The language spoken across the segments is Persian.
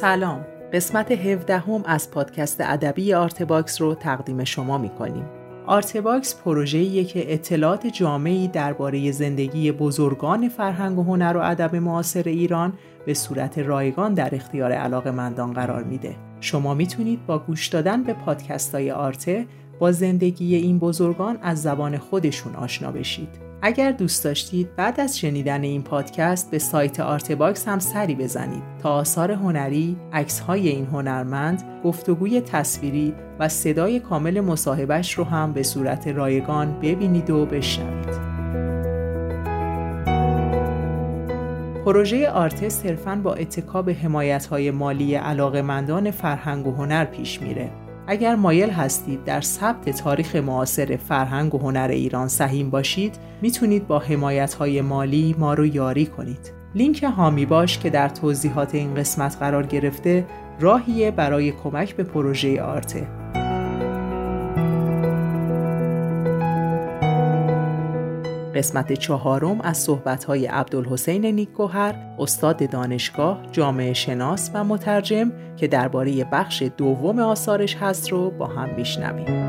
سلام قسمت 17 هم از پادکست ادبی آرتباکس رو تقدیم شما می کنیم. آرتباکس پروژه‌ایه که اطلاعات جامعی درباره زندگی بزرگان فرهنگ و هنر و ادب معاصر ایران به صورت رایگان در اختیار علاقه مندان قرار میده. شما می‌تونید با گوش دادن به پادکست های آرته با زندگی این بزرگان از زبان خودشون آشنا بشید. اگر دوست داشتید بعد از شنیدن این پادکست به سایت آرتباکس هم سری بزنید تا آثار هنری، های این هنرمند، گفتگوی تصویری و صدای کامل مصاحبش رو هم به صورت رایگان ببینید و بشنوید. پروژه آرته صرفاً با اتکاب حمایت های مالی علاقمندان فرهنگ و هنر پیش میره اگر مایل هستید در ثبت تاریخ معاصر فرهنگ و هنر ایران سهیم باشید می‌تونید با حمایت های مالی ما رو یاری کنید. لینک هامی باش که در توضیحات این قسمت قرار گرفته راهیه برای کمک به پروژه آرته. قسمت چهارم از صحبت‌های عبدالحسین نیکوهر استاد دانشگاه، جامعه شناس و مترجم که درباره بخش دوم آثارش هست رو با هم میشنویم.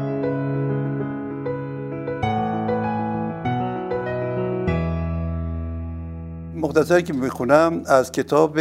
مختصری که می‌خونم از کتاب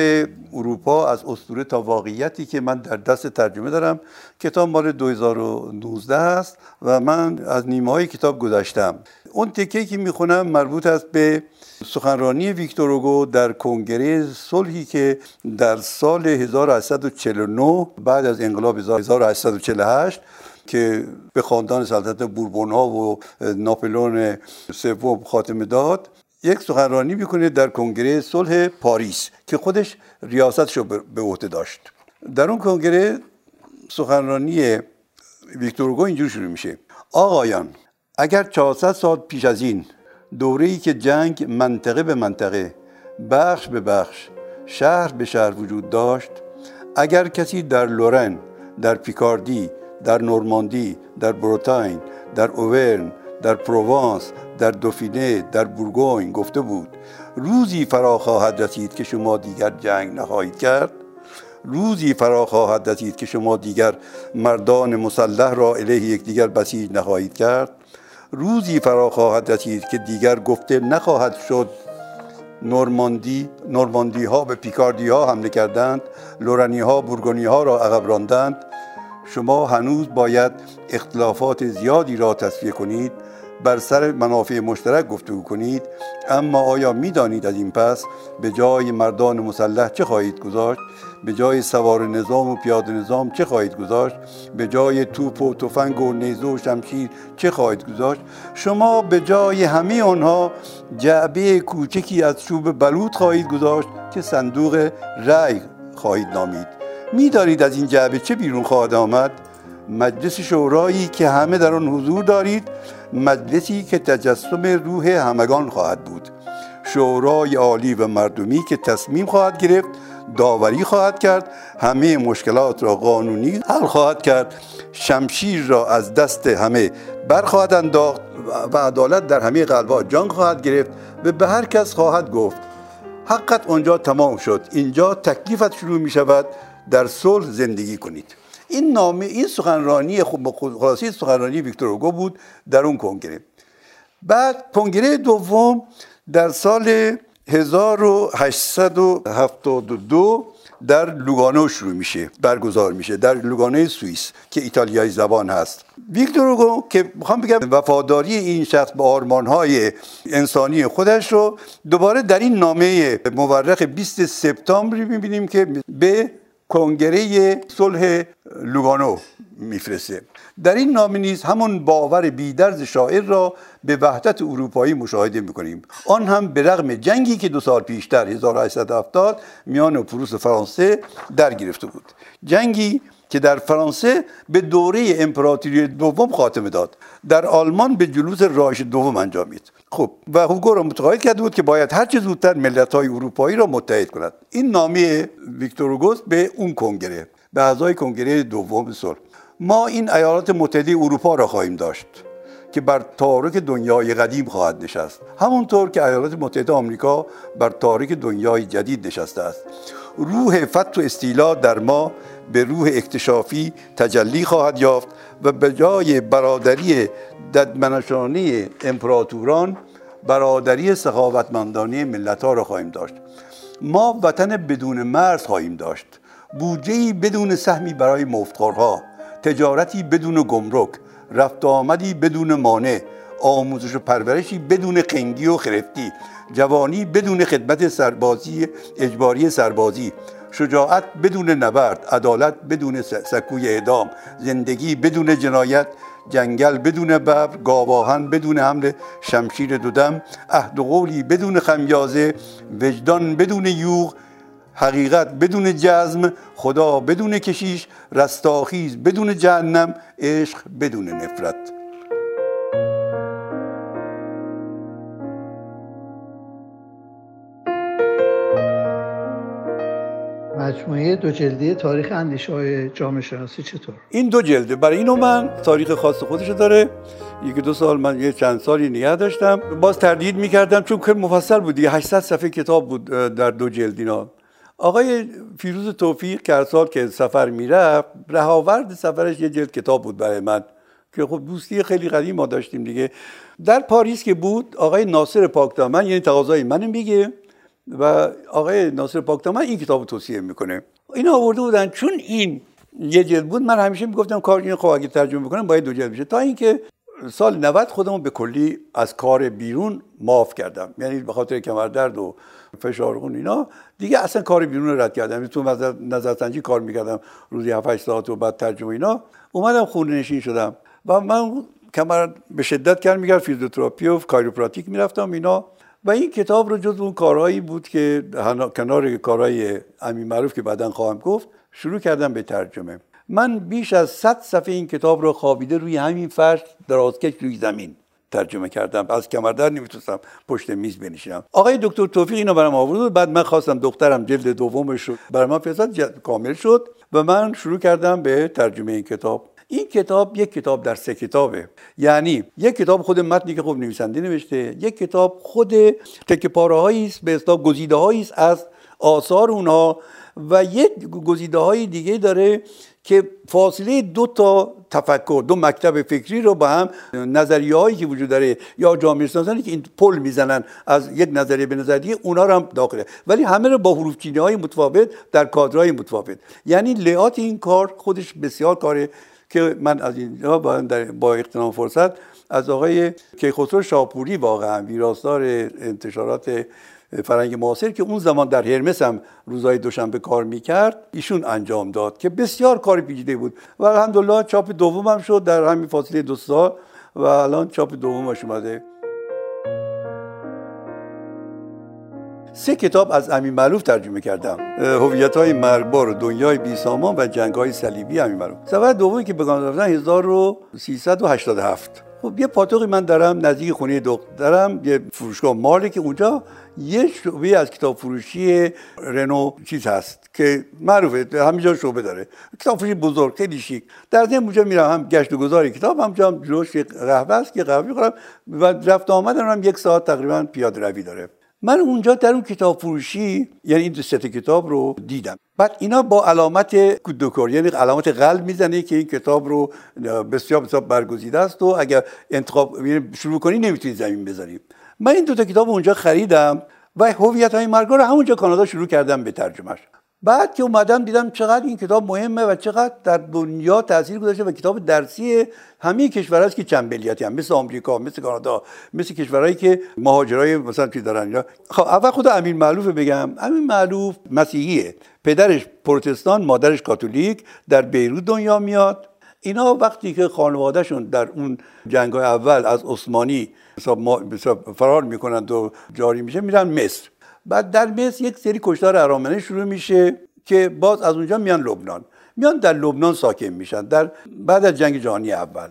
اروپا از اسطوره تا واقعیتی که من در دست ترجمه دارم کتاب مال 2019 است و من از نیمه های کتاب گذاشتم اون تکه که می‌خونم مربوط است به سخنرانی ویکتور اوگو در کنگره صلحی که در سال 1849 بعد از انقلاب 1848 که به خاندان سلطنت بوربون ها و ناپلون سوم خاتمه داد. یک سخنرانی می‌کنه در کنگره صلح پاریس که خودش ریاستش رو به عهده داشت. در اون کنگره سخنرانی ویکتور اینجور شروع میشه. آقایان اگر 400 سال پیش از این دوره ای که جنگ منطقه به منطقه بخش به بخش شهر به شهر وجود داشت اگر کسی در لورن در پیکاردی در نورماندی در بروتاین در اوورن در پروانس در دوفینه در بورگوین گفته بود روزی فرا خواهد رسید که شما دیگر جنگ نخواهید کرد. روزی فرا خواهد رسید که شما دیگر مردان مسلح را علیه یکدیگر بسیج نخواهید کرد. روزی فرا خواهد رسید که دیگر گفته نخواهد شد. نورماندی نورماندی ها به پیکاردی ها حمله کردند. لورنی ها بورگونی ها را عقب راندند. شما هنوز باید اختلافات زیادی را تصفیه کنید. بر سر منافع مشترک گفتگو کنید اما آیا می‌دانید از این پس به جای مردان مسلح چه خواهید گذاشت؟ به جای سوار نظام و پیاده نظام چه خواهید گذاشت؟ به جای توپ و تفنگ و نیزه و شمشیر چه خواهید گذاشت؟ شما به جای همه آنها جعبه کوچکی از چوب بلوط خواهید گذاشت که صندوق رأی خواهید نامید. می‌دانید از این جعبه چه بیرون خواهد آمد؟ مجلس شورایی که همه در آن حضور دارید مجلسی که تجسم روح همگان خواهد بود. شورای عالی و مردمی که تصمیم خواهد گرفت داوری خواهد کرد همه مشکلات را قانونی حل خواهد کرد. شمشیر را از دست همه برخواهد انداخت و عدالت در همه قلبها جان خواهد گرفت و به هر کس خواهد گفت. حقت آنجا تمام شد. اینجا تکلیفت شروع می شود در صلح زندگی کنید. این نامه این سخنرانی خلاصی سخنرانی ویکتور اوگو بود در اون کنگره. بعد کنگره دوم در سال 1872 در لوگانو شروع میشه برگزار میشه در لوگانو سوئیس که ایتالیایی زبان هست. ویکتور اوگو که می‌خوام بگم وفاداری این شخص به آرمانهای انسانی خودش رو دوباره در این نامه مورخ 20 سپتامبر می‌بینیم که به کنگره صلح لوگانو میفرسته. در این نامه نیز همون باور بیدرز شاعر را به وحدت اروپایی مشاهده می‌کنیم. آن هم به رغم جنگی که دو سال پیشتر 1870 میان پروس و فرانسه در گرفته بود. جنگی که در فرانسه به دوره امپراتوری دوم خاتمه داد. در آلمان به جلوس رایش دوم انجامید خب و هوگو را متقاعد کرده بود که باید هر چه زودتر ملت های اروپایی را متحد کند. این نامه ویکتور اوگوست به اون کنگره به اعضای کنگره دوم صلح. ما این ایالات متحده اروپا را خواهیم داشت که بر تارک دنیای قدیم خواهد نشست. همونطور که ایالات متحده آمریکا بر تارک دنیای جدید نشسته است. روح فت و استیلا در ما به روح اکتشافی تجلی خواهد یافت و به جای برادری ددمنشانی امپراتوران برادری سخاوتمندانه ملت ها را خواهیم داشت. ما وطن بدون مرز خواهیم داشت. بودجه بدون سهمی برای مفتخارها تجارتی بدون گمرک رفت آمدی بدون مانع آموزش و پرورشی بدون قنگی و خرفتی جوانی بدون خدمت سربازی اجباری سربازی شجاعت بدون نبرد عدالت بدون سکوی اعدام زندگی بدون جنایت جنگل بدون ببر گاواهن بدون حمل شمشیر دودم عهد و قولی بدون خمیازه وجدان بدون یوغ حقیقت بدون جزم خدا بدون کشیش رستاخیز بدون جهنم عشق بدون نفرت. مجموعه دو جلدی تاریخ اندیشه های جامعه شناسی چطور؟ این دو جلده برای اینو من تاریخ خاص خودشو داره. یکی دو سال من یه چند سالی نگه داشتم. باز تردید می‌کردم چون که مفصل بود دیگه. 800 صفحه کتاب بود در دو جلد اینا. آقای فیروز توفیق که سال که سفر می‌رفت رهاورد سفرش یه جلد کتاب بود برای من. که خب دوستی خیلی قدیم ما داشتیم دیگه. در پاریس که بود آقای ناصر پاکدامن یعنی تقاضای من میگه. و آقای ناصر پاکدامن این کتاب توصیه می‌کنه. اینا آورده بودن. چون این یه جلد بود من همیشه می‌گفتم کار این خب اگه ترجمه بکنم باید دو جلد بشه. تا اینکه سال 90 خودمو به کلی از کار بیرون معاف کردم. یعنی به خاطر کمردرد و فشار اینا. دیگه اصلا کار بیرون رو رد کردم. تو نظرسنجی کار می‌کردم. روزی 7 ساعت و بعد ترجمه اینا. اومدم خونه نشین شدم. و من کمر به شدت کار می‌کرد. فیزیوتراپی و کایروپراتیک می‌رفتم اینا. و این کتاب رو جز اون کارهایی بود که کنار کارهای امین معروف که بعدا خواهم گفت شروع کردم به ترجمه. من بیش از 100 صفحه این کتاب رو خوابیده روی همین فرش درازکش روی زمین ترجمه کردم. از کمردر نمی‌تونستم پشت میز بنشینم. آقای دکتر توفیق اینو برام آورد بعد من خواستم دخترم جلد دومش رو برای من فرستاد کامل شد و من شروع کردم به ترجمه این کتاب. این کتاب یک کتاب در سه کتابه. یعنی یک کتاب خود متنی که خوب نویسنده نوشته یک کتاب خود تکه پاره است به اصطلاح گزیده است از آثار اونها و یک گزیده های دیگه داره که فاصله دو تا تفکر دو مکتب فکری رو با هم نظریه هایی که وجود داره یا جامعه شناسانی که این پل می‌زنن از یک نظریه به نظریه اونا رو هم داخله. ولی همه رو با حروف های متفاوت در کادرهای متفاوت. یعنی لعات این کار خودش بسیار کاره. که من از اینجا با, اقتنام فرصت از آقای کیخسرو شاپوری واقعا ویراستار انتشارات فرنگ معاصر که اون زمان در هرمس هم روزهای دوشنبه کار می‌کرد ایشون انجام داد که بسیار کار پیچیده بود و الحمدلله چاپ دوم هم شد در همین فاصله دو سال و الان چاپ دومش اومده. سه کتاب از امین معروف ترجمه کردم. هویت های مرگبار دنیای بی سامان و جنگ های صلیبی امین معروف سفر دومی که بگم رفتن 1387 خب یه پاتوقی من دارم نزدیک خونه دخترم یه فروشگاه مالی که اونجا. یه شعبه از کتاب فروشی رنو چیز هست که معروفه همینجا شعبه داره. کتاب فروشی بزرگ خیلی شیک. در ضمن اونجا میرم هم گشت و گذاری کتاب هم جام جلوش قهوه است که قهوه می‌خورم. و رفت آمدن هم یک ساعت تقریبا پیاده روی داره. من اونجا در اون کتاب فروشی یعنی این ست کتاب رو دیدم. بعد اینا با علامت کودکور یعنی علامت قلب می‌زنه که این کتاب رو بسیار بسیار برگزیده است و اگر انتخاب یعنی شروع کنی نمی‌تونی زمین بذاری من این دو تا کتاب اونجا خریدم و هویت های مرگا رو همونجا کانادا شروع کردم به ترجمهش بعد که اومدم دیدم چقدر این کتاب مهمه و چقدر در دنیا تاثیر گذاشته و کتاب درسی همه کشورهایی که چنبلیتی هم. مثل آمریکا مثل کانادا مثل کشورهایی که مهاجرای مثلا چی دارن. خب اول خود امین معلوف بگم. امین معلوف مسیحیه. پدرش پروتستان مادرش کاتولیک. در بیروت دنیا میاد. اینا وقتی که خانوادهشون در اون جنگ اول از عثمانی فرار می‌کنند و جاری میشه میرن مصر. بعد در مصر یک سری کشتار ارامنه شروع میشه که باز از اونجا میان لبنان. میان در لبنان ساکن میشن در بعد از جنگ جهانی اول.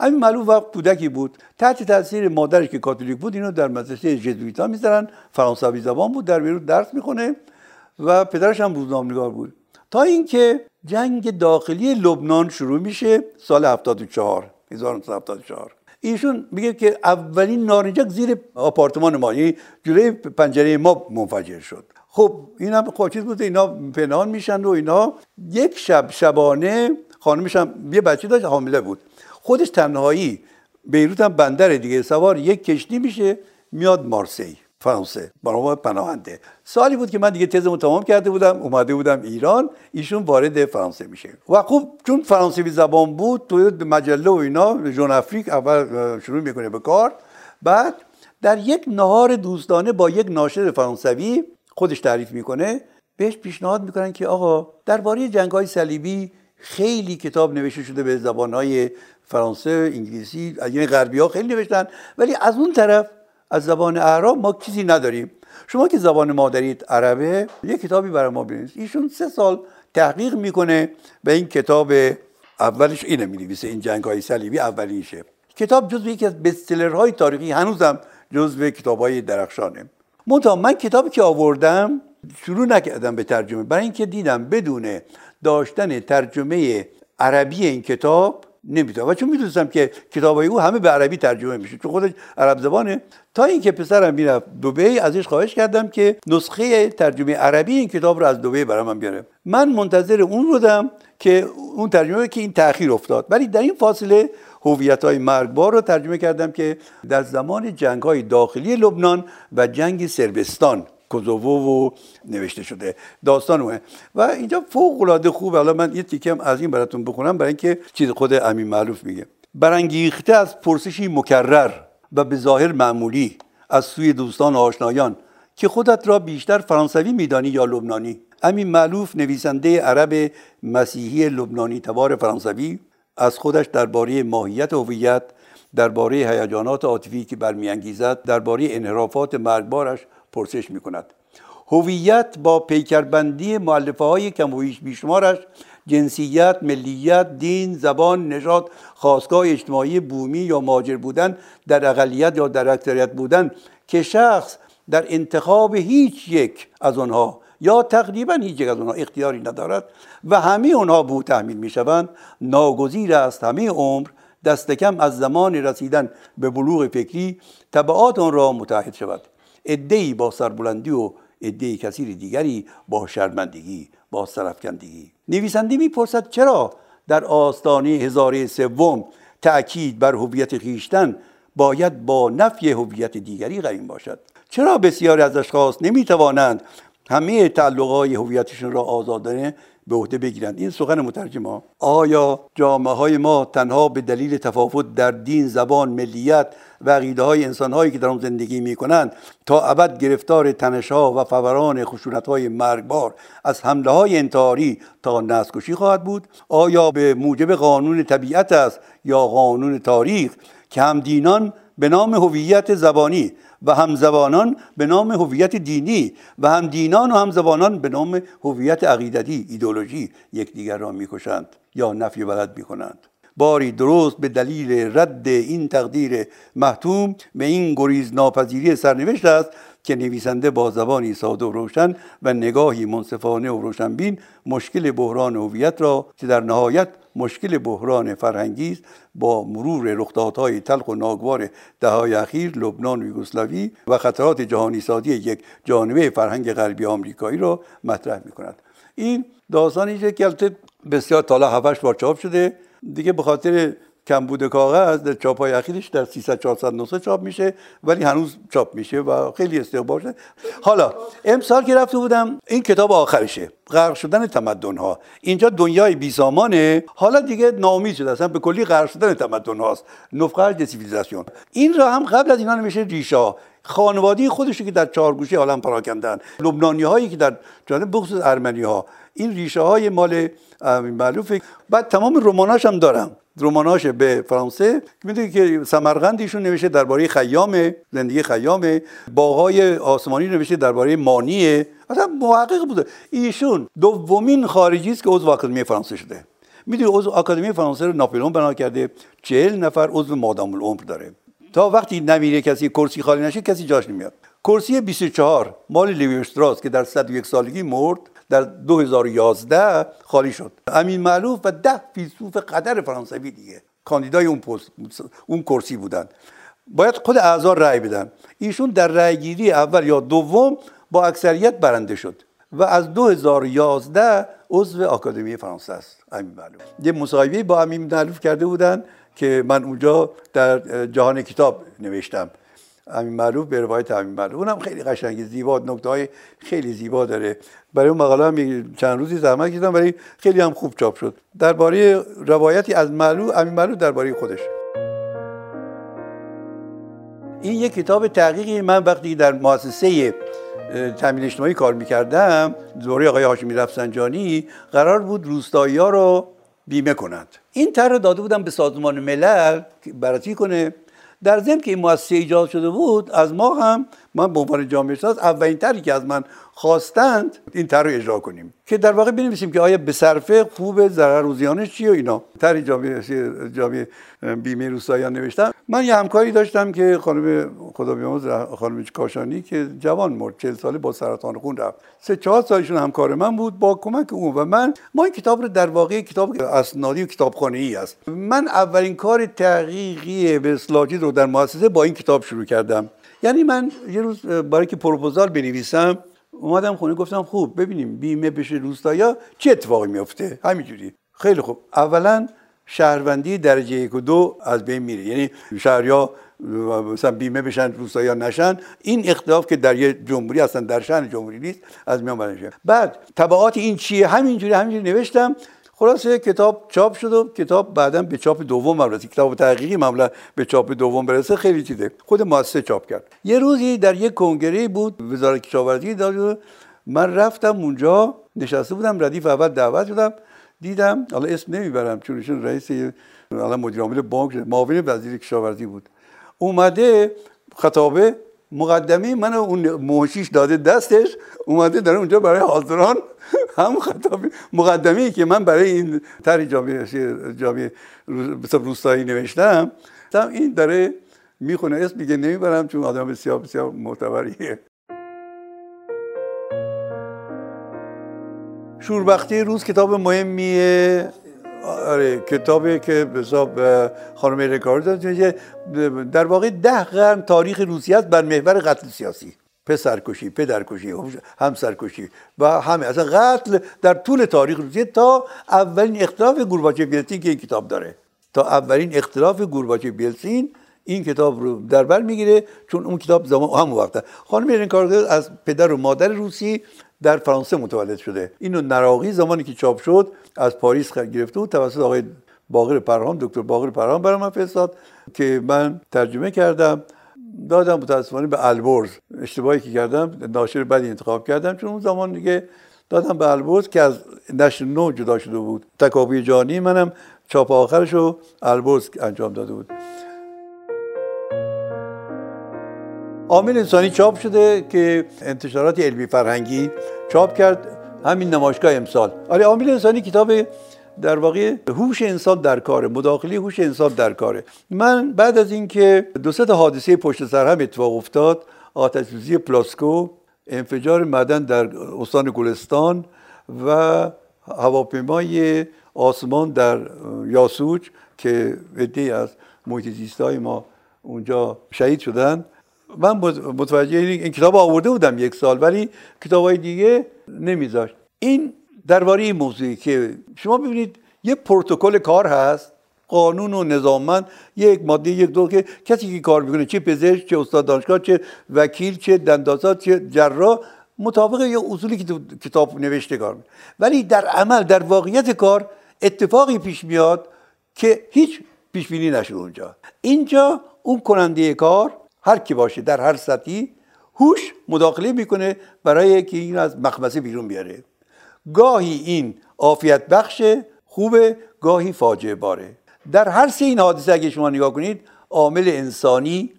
همین معلوم وقت کودکی بود. تحت تاثیر مادرش که کاتولیک بود اینو در مدرسه جزویتا می‌ذارن. فرانسوی زبان بود در بیروت درس می‌کنه و پدرش هم روزنامه‌نگار بود. تا اینکه جنگ داخلی لبنان شروع میشه سال 74 1974 ایشون میگه که اولین نارنجک زیر آپارتمان ما یعنی جلوی پنجره ما منفجر شد. خب این هم خب چیز بود اینا پنهان میشن و اینا. یک شب شبانه خانمش هم یه بچه داشت حامله بود. خودش تنهایی بیروت هم بندر دیگه سوار یک کشتی میشه میاد مارسی. فرانسه. برای پناهنده. سالی بود که من دیگه تزمو تمام کرده بودم اومده بودم ایران ایشون وارد فرانسه میشه. و خب چون فرانسوی زبان بود تو مجله و اینا جون افریک اول شروع می‌کنه به کار. بعد در یک نهار دوستانه با یک ناشر فرانسوی خودش تعریف می‌کنه بهش پیشنهاد می‌کنن که آقا درباره جنگ های صلیبی خیلی کتاب نوشته شده به زبان های فرانسه انگلیسی یعنی غربی ها خیلی نوشتن ولی از اون طرف از زبان اعراب ما چیزی نداریم. شما که زبان مادریت عربه یه کتابی برای ما بنویس. ایشون سه سال تحقیق می‌کنه به این کتاب اولش اینه می این جنگ های صلیبی اولینشه کتاب جزو یکی از بستلرهای تاریخی هنوزم جزو کتاب های درخشانه. منتها من کتابی که آوردم شروع نکردم به ترجمه. برای اینکه دیدم بدون داشتن ترجمه عربی این کتاب نمی‌تونم و چون می‌دونستم که کتابای او همه به عربی ترجمه میشه. چون خودش عرب زبانه. تا اینکه پسرم می‌رفت دبی ازش خواهش کردم که نسخه ترجمه عربی این کتاب رو از دبی برای من بیاره. من منتظر اون بودم که اون ترجمه که این تاخیر افتاد. ولی در این فاصله هویت های مرگبار رو ترجمه کردم که در زمان جنگ های داخلی لبنان و جنگ سربستان کوزوو و نوشته شده. داستان و اینجا فوق العاده خوب حالا من یه تیکه از این براتون بخونم برای اینکه چیز خود امین معروف میگه. برانگیخته از پرسشی مکرر و به ظاهر معمولی از سوی دوستان و آشنایان که خودت را بیشتر فرانسوی میدانی یا لبنانی. امین معلوف نویسنده عرب مسیحی لبنانی تبار فرانسوی از خودش درباره ماهیت هویت درباره هیجانات عاطفی که برمیانگیزد درباره انحرافات مرگبارش پرسش می کند هویت با پیکربندی معلفه های کم بیشمارش جنسیت، ملیت، دین، زبان، نژاد، خواستگاه اجتماعی بومی یا ماجر بودن در اقلیت یا در اکثریت بودن که شخص در انتخاب هیچ یک از آنها یا تقریبا هیچ یک از آنها اختیاری ندارد و همه آنها به او تحمیل می شوند ناگزیر است همه عمر دست کم از زمان رسیدن به بلوغ فکری طبعات آن را متحد شود. ادهی با سربلندی و ادهی کثیر دیگری با شرمندگی با سرفکندگی نویسنده می‌پرسد چرا در آستانه هزاره سوم تأکید بر هویت خیشتن باید با نفی هویت دیگری قرین باشد؟ چرا بسیاری از اشخاص نمی‌توانند همه تعلقهای هویتشون را آزادانه به عهده بگیرند؟ این سخن مترجم آیا جامعه های ما تنها به دلیل تفاوت در دین زبان ملیت و عقیده های انسان هایی که در آن زندگی می کنند تا ابد گرفتار تنش ها و فوران خشونت های مرگبار از حمله های انتحاری تا نسکشی خواهد بود. آیا به موجب قانون طبیعت است یا قانون تاریخ که هم دینان به نام هویت زبانی و همزبانان به نام هویت دینی و هم دینان و همزبانان به نام هویت عقیدتی ایدولوژی یکدیگر را می‌کشند یا نفی بلد می‌کنند؟ باری درست به دلیل رد این تقدیر محتوم به این گریز ناپذیری سرنوشت است که نویسنده با زبانی ساده و روشن و نگاهی منصفانه و روشنبین مشکل بحران هویت را که در نهایت مشکل بحران فرهنگی است با مرور رخدادهای تلخ و ناگوار دههای اخیر لبنان و یوگسلاوی و خطرات جهانی سازی یک جانبه فرهنگ غربی آمریکایی را مطرح می کند این داستانی که بسیار تالا هفش بار چاپ شده. دیگه به خاطر کمبود کاغذ در چاپ های اخیرش در 300 400 نسخه چاپ میشه ولی هنوز چاپ میشه و خیلی استقبال شده حالا امسال که رفته بودم این کتاب آخرشه. غرق شدن تمدن ها اینجا دنیای بی سامانه. حالا دیگه ناامید شده اصلا به کلی غرق شدن تمدن هاست نفقه سیویلیزاسیون این را هم قبل از اینا نمیشه ریشا. خانوادی خودشو که در چهار گوشه عالم پراکندن. لبنانی هایی که در جانب بخصوص ارمنی ها این ریشه های مال معلوفه بعد تمام رماناش هم دارم. رماناش به فرانسه. می‌دونی که سمرقند ایشون نوشته درباره خیام زندگی خیام باغای آسمانی نوشته درباره مانیه. اصلا محقق بوده. ایشون دومین خارجی است که عضو آکادمی فرانسه شده. می‌دونی عضو آکادمی فرانسه رو ناپلئون بنا کرده. چهل نفر عضو مادام العمر داره. تا وقتی نمیره کسی کرسی خالی نشه کسی جاش نمیاد. کرسی 24 مال لیوی که در 101 سالگی مرد. در 2011 خالی شد. امین معلوف و ده فیلسوف قدر فرانسوی دیگه. کاندیدای اون پست اون کرسی بودن. باید خود اعضا رأی بدن. ایشون در رأیگیری اول یا دوم با اکثریت برنده شد و از 2011 عضو آکادمی فرانسه است امین معلوف. یه مصاحبه با امین معلوف کرده بودن که من اونجا در جهان کتاب نوشتم. امین معروف به روایت امین معروف. اونم خیلی قشنگه زیبا نکته های خیلی زیبا داره. برای اون مقاله هم چند روزی زحمت کشیدم ولی خیلی هم خوب چاپ شد. درباره روایتی از معروف امین معروف درباره خودش. این یک کتاب تحقیقی من وقتی در مؤسسه تامین اجتماعی کار می‌کردم دوره آقای هاشمی رفسنجانی قرار بود روستایی ها رو بیمه کنند. این طرح داده بودم به سازمان ملل بررسی کنه. در ضمن که این مؤسسه ایجاد شده بود از ما هم من به عنوان جامعه شناس اولین طرحی که از من خواستند این طرح رو اجرا کنیم. که در واقع بنویسیم که آیا به صرفه خوب ضرر و زیانش چیه و اینا. طرح جامعه جامعه بیمه روستاییان نوشتم من یه همکاری داشتم که خانم خدا بیامرز خانم کاشانی که جوان مرد 40 ساله با سرطان خون رفت. سه چهار سالشون همکار من بود با کمک او. و من ما این کتاب رو در واقع کتاب اسنادی و کتابخانه ای است. من اولین کار تحقیقی به رو در مؤسسه با این کتاب شروع کردم. یعنی من یه روز برای که پروپوزال بنویسم اومدم خونه گفتم خوب ببینیم بیمه بشه روستایا چه اتفاقی میفته. همینجوری. خیلی خوب. اولا شهروندی درجه یک و دو از بین میره. یعنی شهریا مثلا بیمه بشن روستایا نشن. این اختلاف که در یه جمهوری اصلا در شهر جمهوری نیست از میان برنشه بعد تبعات این چیه؟ همینجوری همینجوری نوشتم. خلاصه کتاب چاپ شد و کتاب بعدا به چاپ دوم رسید کتاب تحقیقی معمولا به چاپ دوم برسه خیلی چیزه. خود مؤسسه چاپ کرد. یه روزی در یک کنگره بود وزارت کشاورزی داد من رفتم اونجا نشسته بودم ردیف اول دعوت شدم. دیدم حالا اسم نمی‌برم چون ایشون رئیس حالا مدیر عامل بانک معاون وزیر کشاورزی بود. اومده خطابه مقدمه من اون موشیش داده دستش اومده داره اونجا برای حاضران هم خطابی مقدمه که من برای این طرح جامعه جامعه روستایی نوشتم. این داره می‌خونه اسم دیگه نمی‌برم چون آدم بسیار بسیار معتبریه شوربختی روز کتاب مهمیه. آره کتابی که به حساب خانم ریکاردو در واقع ده قرن تاریخ روسیه است بر محور قتل سیاسی. پسرکشی پدرکشی همسرکشی و همه. اصلا قتل در طول تاریخ روسیه تا اولین اختلاف گورباچف بیلسین که این کتاب داره. تا اولین اختلاف گورباچف بیلسین این کتاب رو در بر می‌گیره چون اون کتاب زمان هم وقته. خانم ایرین از پدر و مادر روسی در فرانسه متولد شده. اینو نراقی زمانی که چاپ شد از پاریس گرفته بود توسط آقای باقر پرهام دکتر باقر پرهام برای من فرستاد که من ترجمه کردم. دادم متاسفانه به البرز. اشتباهی که کردم ناشر بدی انتخاب کردم چون اون زمان دیگه دادم به البرز که از نشر نو جدا شده بود. تکابوی جانی منم چاپ آخرش رو البرز انجام داده بود. عامل انسانی چاپ شده که انتشارات علمی فرهنگی چاپ کرد. همین نمایشگاه امسال. آره عامل انسانی کتاب در واقع هوش انسان در کاره مداخله هوش انسان در کاره. من بعد از اینکه دو سه حادثه پشت سر هم اتفاق افتاد آتش پلاسکو انفجار معدن در استان گلستان و هواپیمای آسمان در یاسوج که عدهای از محیط ما اونجا شهید شدن. من متوجه این کتاب آورده بودم یک سال ولی کتاب های دیگه نمیذاشت. این درباره این موضوعی که شما ببینید یه پروتکل کار هست قانون و نظاممند یک ماده یک دو که کسی که کار می‌کنه چه پزشک چه استاد دانشگاه چه وکیل چه دندازات چه جراح مطابق یه اصولی که کتاب نوشته کار ولی در عمل در واقعیت کار اتفاقی پیش میاد که هیچ پیش بینی نشده اونجا. اینجا اون کننده کار هر کی باشه در هر سطحی هوش مداخله می‌کنه برای که این از مخمسه بیرون بیاره. گاهی این عافیت بخش خوبه گاهی فاجعه باره. در هر سه این حادثه اگه شما نگاه کنید عامل انسانی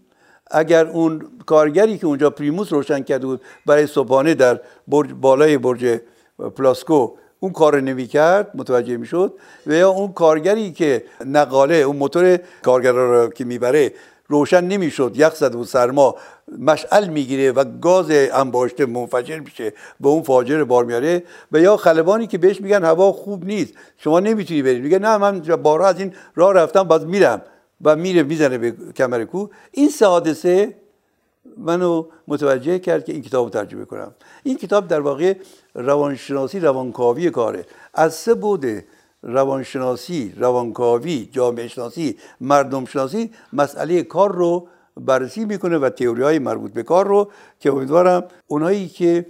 اگر اون کارگری که اونجا پریموس روشن کرده بود برای صبحانه در برج بالای برج پلاسکو اون کار نمی کرد متوجه می و یا اون کارگری که نقاله اون موتور کارگر رو که می‌بره روشن نمی‌شد. یخ زد و سرما مشعل می‌گیره و گاز انباشته منفجر میشه به اون فاجر بار میاره و یا خلبانی که بهش میگن هوا خوب نیست. شما نمی‌تونی برید میگه نه من بارها از این راه رفتم باز میرم و میره می‌زنه به کمر کو. این سه حادثه منو متوجه کرد که این کتاب ترجمه کنم. این کتاب در واقع روانشناسی روانکاوی کاره. از سه بوده روانشناسی روانکاوی جامعه شناسی مردم شناسی مسئله کار رو بررسی می‌کنه و تئوری های مربوط به کار رو که امیدوارم اونایی که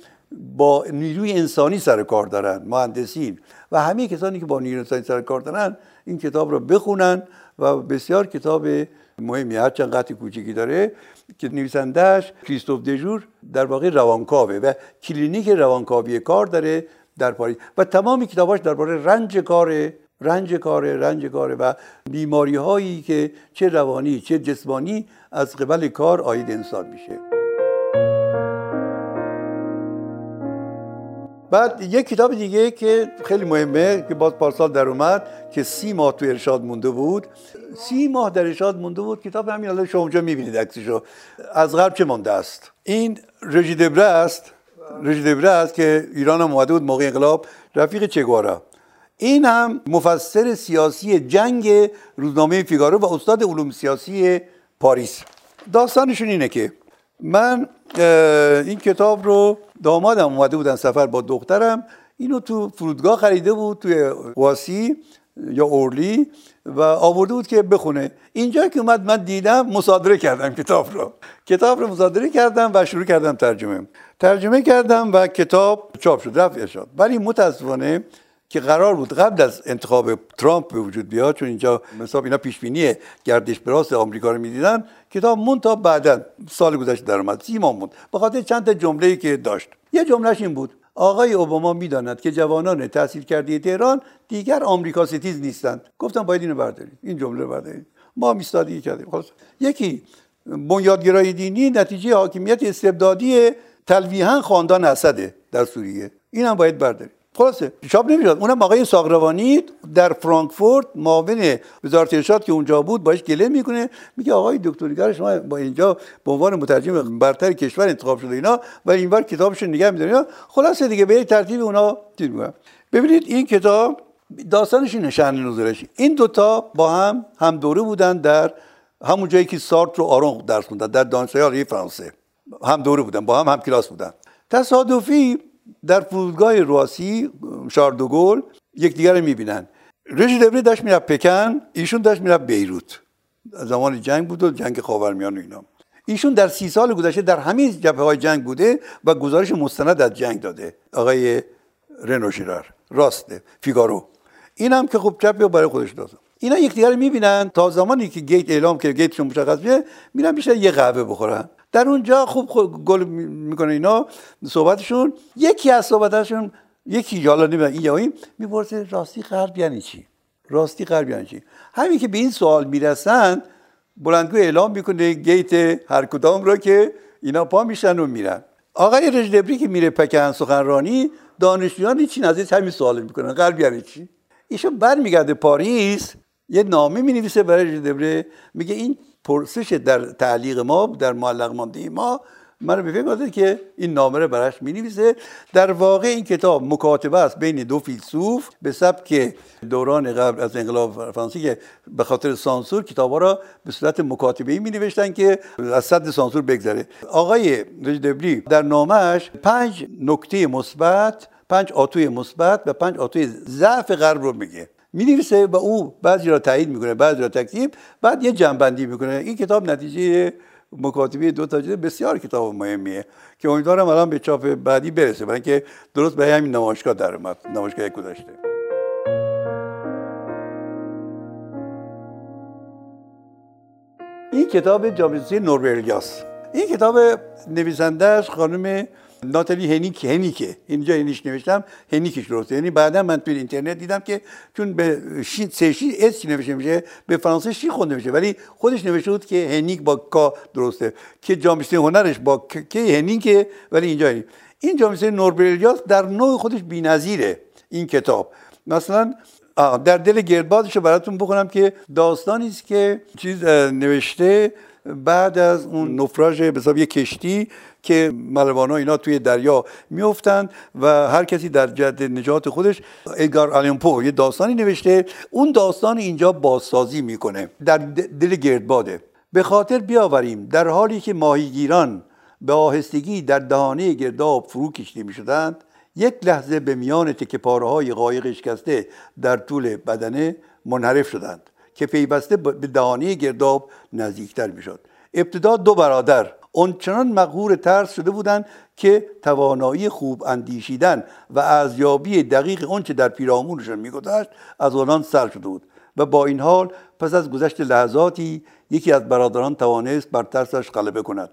با نیروی انسانی سر کار دارن مهندسین و همه کسانی که با نیروی انسانی سر کار دارن این کتاب رو بخونن و بسیار کتاب مهمی هرچند قطع کوچکی داره که نویسندهش کریستوف دژور در واقع روانکاوه و کلینیک روانکاوی کار داره در پاریس و تمام کتاباش درباره رنج کاره رنج کاره رنج کاره و بیماری هایی که چه روانی چه جسمانی از قبل کار عاید انسان میشه. بعد یک کتاب دیگه که خیلی مهمه که باز پارسال در اومد که سی ماه تو ارشاد مونده بود. سی ماه در ارشاد مونده بود. کتاب همین الان شما اونجا می‌بینید عکسشو. از غرب چه مونده است؟ این رژی دبره است. رژی دبره است که ایران هم اومده بود موقع انقلاب رفیق چگوارا. این هم مفسر سیاسی جنگ روزنامه فیگارو و استاد علوم سیاسی پاریس. داستانشون اینه که من این کتاب رو دامادم اومده بودن سفر با دخترم. اینو تو فرودگاه خریده بود توی واسی. یا اورلی و آورده بود که بخونه. اینجا که اومد من دیدم مصادره کردم کتاب رو. کتاب رو مصادره کردم و شروع کردم ترجمه. ترجمه کردم و کتاب چاپ شد رفت شد ولی متاسفانه که قرار بود قبل از انتخاب ترامپ به وجود بیاد چون اینجا مثلا اینا پیش بینی گردش به راست آمریکا رو می‌دیدن کتاب مون تا بعدا سال گذشته در اومد سی ماه موند. به خاطر چند تا جمله‌ای که داشت. یه جملهش این بود. آقای اوباما می‌داند که جوانان تحصیل کرده تهران دیگر آمریکا ستیز نیستند. گفتم باید اینو بردارید. این جمله بردارید. ما میستادی کردیم. خلاص. یکی بنیادگرای دینی نتیجه حاکمیت استبدادی تلویحا خاندان اسده در سوریه. این هم باید بردارید. خلاصه چاپ نمی‌شد اونم آقای ساقروانی در فرانکفورت معاون وزارت ارشاد که اونجا بود باش گله می‌کنه. میگه آقای دکتریگر شما با اینجا به عنوان مترجم برتر کشور انتخاب شده اینا و اینور کتابشون نگه میدارن خلاصه دیگه به ترتیب اونا ببینید این کتاب داستانش نشان نظرش. این دوتا با هم هم دوره بودن در همون جایی که سارت رو آرون درس خوندن در دانشگاه فرانسه. هم دوره بودن با هم هم کلاس بودن. تصادفی در فرودگاه رواسی شاردوگل یکدیگر می‌بینن. رژی دبری داشت می‌رفت پکن ایشون داشت می‌رفت بیروت. زمان جنگ بود و جنگ خاورمیانه اینا. ایشون در سی سال گذشته در همه جبهه های جنگ بوده و گزارش مستند از جنگ داده. آقای رنو راسته فیگارو. این هم که خوب چپ برای خودش داده اینا یکدیگر می‌بینن. تا زمانی که گیت اعلام که گیتشون مشخص بشه میرن میشه یه قهوه بخورن. در اونجا خوب گل می‌کنه اینا صحبتشون. یکی از صحبتشون یکی حالا نمی‌دونم این این می‌پرسه راستی غرب یعنی چی؟ راستی غرب یعنی چی؟ همین که به این سوال می‌رسن بلندگو اعلام می‌کنه گیت هر کدام رو که اینا پا میشن و میرن. آقای رجدبری که میره پکن سخنرانی دانشجویان چین از همین سوال می‌کنن. غرب یعنی چی؟ ایشون برمیگرده پاریس یه نامه می برای رجدبری میگه این پرسش در تعلیق ما در معلق مانده ما من به فکر که این نامه رو براش می در واقع این کتاب مکاتبه است بین دو فیلسوف به سبک دوران قبل از انقلاب فرانسه که به خاطر سانسور کتاب را به صورت مکاتبه ای می نوشتن که از صد سانسور بگذره. آقای رجدبلی در نامش پنج نکته مثبت پنج آتوی مثبت و پنج آتوی ضعف غرب رو میگه. می نویسه و او بعضی را تایید می‌کنه بعضی را تکذیب بعد یه جنبندی می‌کنه. این کتاب نتیجه مکاتبه دو تا جلد بسیار کتاب مهمیه که امیدوارم الان به چاپ بعدی برسه. برای اینکه درست به همین نمایشگاه در اومد نمایشگاه گذشته. این کتاب جامعه نوربرگاس این کتاب نویسندهش خانم ناتالی هنیک هنیکه اینجا هنیش نوشتم هنیکش درسته یعنی بعدا من توی اینترنت دیدم که چون به شی سه شی اس نوشته میشه به فرانسه شی خونده میشه ولی خودش نوشته بود که هنیک با کا درسته که جامعه هنرش با که هنیکه ولی اینجا هنیک. این جامعه نوربریلیاس در نوع خودش بی‌نظیره این کتاب مثلا در دل گردبادش براتون بخونم که داستانی است که چیز نوشته بعد از اون نفراژ به یه کشتی که ملوانا اینا توی دریا میفتند و هر کسی در جد نجات خودش ادگار آلیمپو یه داستانی نوشته. اون داستان اینجا بازسازی می‌کنه. در دل گردباده. به خاطر بیاوریم در حالی که ماهیگیران به آهستگی در دهانه گرداب فرو کشیده می شدند یک لحظه به میان تکه های قایق اشکسته در طول بدنه منحرف شدند. که پیوسته به دهانه گرداب نزدیکتر می‌شد. ابتدا دو برادر آنچنان مغهور ترس شده بودند که توانایی خوب اندیشیدن و ارزیابی دقیق آنچه در پیرامونشان میگذشت از آنان سر شده بود و با این حال پس از گذشت لحظاتی یکی از برادران توانست بر ترسش غلبه کند.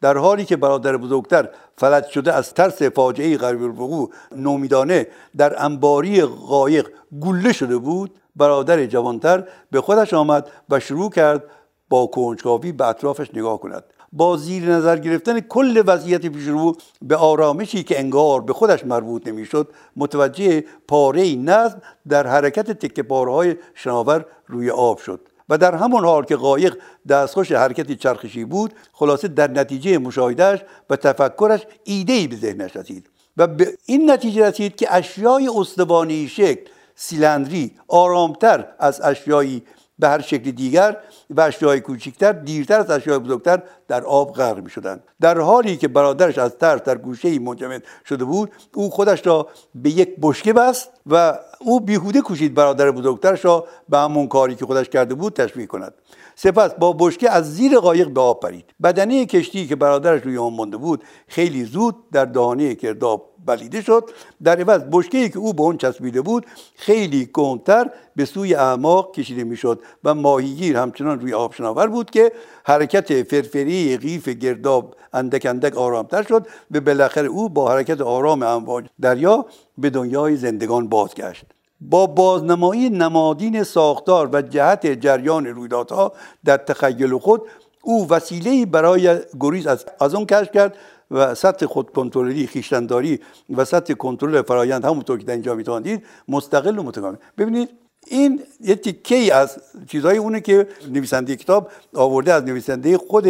در حالی که برادر بزرگتر فلج شده از ترس فاجعه غریب الوقوع نومیدانه در انباری قایق گله شده بود برادر جوانتر به خودش آمد و شروع کرد با کنجکاوی به اطرافش نگاه کند. با زیر نظر گرفتن کل وضعیت پیش رو به آرامشی که انگار به خودش مربوط نمی‌شد متوجه پاره نظم در حرکت تکه پارهای شناور روی آب شد و در همون حال که قایق دستخوش حرکتی چرخشی بود خلاصه در نتیجه مشاهدهش و تفکرش ایدهی به ذهنش رسید و به این نتیجه رسید که اشیای استوانی شکل سیلندری آرامتر از اشیایی به هر شکل دیگر و اشیای کوچکتر دیرتر از اشیای بزرگتر در آب غرق می شدند در حالی که برادرش از ترس در گوشه منجمد شده بود او خودش را به یک بشکه بست و او بیهوده کوشید برادر بزرگترش را به همون کاری که خودش کرده بود تشویق کند. سپس با بشکه از زیر قایق به آب پرید. بدنه کشتی که برادرش روی آن مانده بود خیلی زود در دهانه کرداب بلیده شد. در عوض بشکه که او به اون چسبیده بود خیلی گندتر به سوی اعماق کشیده می‌شد و ماهیگیر همچنان روی آب شناور بود که حرکت فرفری قیف گرداب اندک اندک آرامتر شد و بالاخره او با حرکت آرام امواج دریا به دنیای زندگان بازگشت. با بازنمایی نمادین ساختار و جهت جریان رویدادها در تخیل خود او وسیله برای گریز از, اون کشف کرد و سطح خود کنترلی خیشتنداری و سطح کنترل فرایند همونطور که در اینجا می‌توان دید مستقل و متکامل. ببینید این یه تیکه از چیزهای اونه که نویسنده کتاب آورده از نویسنده خود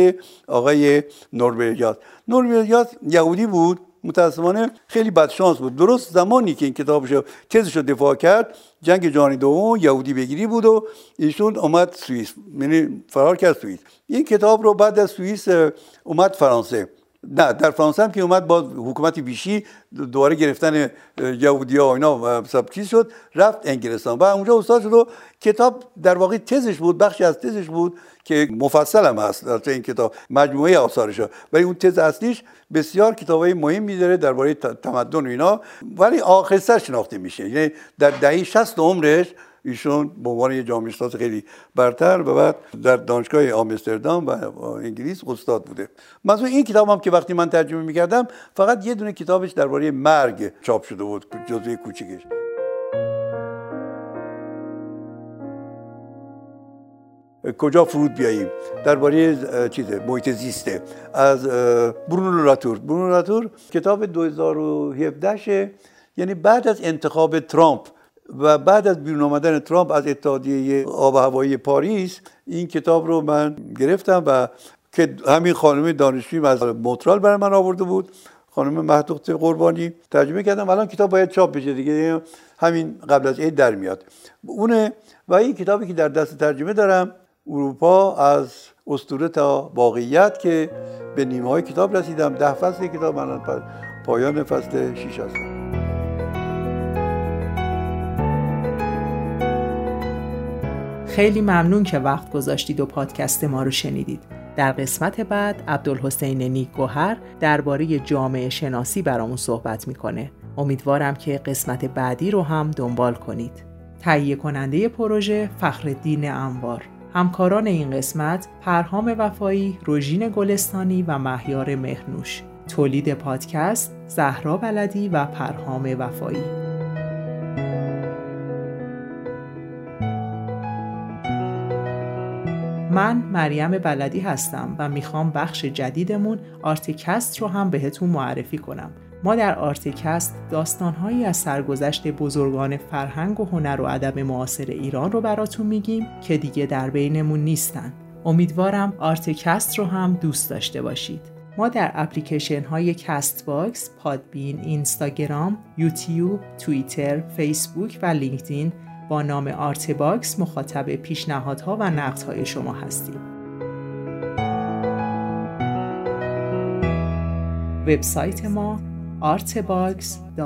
آقای نوربریاس نوربریاس یهودی بود. متاسفانه خیلی بدشانس بود. درست زمانی که این کتابش تزش رو دفاع کرد جنگ جهانی دوم یهودی بگیری بود و ایشون اومد سوئیس. یعنی فرار کرد سوئیس. این کتاب رو بعد از سوئیس اومد فرانسه. نه در فرانسه هم که اومد با حکومت بیشی دوباره گرفتن یهودی و اینا چیز شد رفت انگلستان. و اونجا استاد شد و کتاب در واقع تزش بود بخشی از تزش بود که مفصل هم هست در این کتاب مجموعه آثارش ولی اون تز اصلیش بسیار کتابای مهمی داره درباره تمدن و اینا. ولی آخرسر شناخته میشه. یعنی در دهه 60 عمرش ایشون به عنوان یه جامعه شناس خیلی برتر و بعد در دانشگاه آمستردام و انگلیس استاد بوده. مثلا این کتاب هم که وقتی من ترجمه می‌کردم فقط یه دونه کتابش درباره مرگ چاپ شده بود جزوه کوچکش کجا فرود بیاییم؟ درباره چیزه محیط زیسته. از برونو لاتور. برونو لاتور کتاب 2017 یعنی بعد از انتخاب ترامپ و بعد از بیرون آمدن ترامپ از اتحادیه آب و هوایی پاریس این کتاب رو من گرفتم و که همین خانم دانشجوی از مونترال برای من آورده بود خانم مهدوخت قربانی ترجمه کردم. الان کتاب باید چاپ بشه دیگه همین قبل از عید در میاد. اونه و این کتابی که در دست ترجمه دارم اروپا از اسطوره تا واقعیت که به نیمه های کتاب رسیدم. ده فصل کتاب من پایان فصل 6 هستم. خیلی ممنون که وقت گذاشتید و پادکست ما رو شنیدید. در قسمت بعد عبدالحسین نیک گوهر درباره جامعه شناسی برامون صحبت می‌کنه. امیدوارم که قسمت بعدی رو هم دنبال کنید. تهیه کننده پروژه فخردین انوار همکاران این قسمت پرهام وفایی، روژین گلستانی و مهیار مهنوش تولید پادکست زهرا بلدی و پرهام وفایی من مریم بلدی هستم و می‌خوام بخش جدیدمون آرتکست رو هم بهتون معرفی کنم. ما در آرتکست داستانهایی از سرگذشت بزرگان فرهنگ و هنر و ادب معاصر ایران رو براتون میگیم که دیگه در بینمون نیستن. امیدوارم آرتکست رو هم دوست داشته باشید. ما در اپلیکیشن های کست باکس، پادبین، اینستاگرام، یوتیوب، توییتر، فیسبوک و لینکدین با نام آرت باکس مخاطب پیشنهادها و نقدهای شما هستیم. وبسایت ما artbox.ir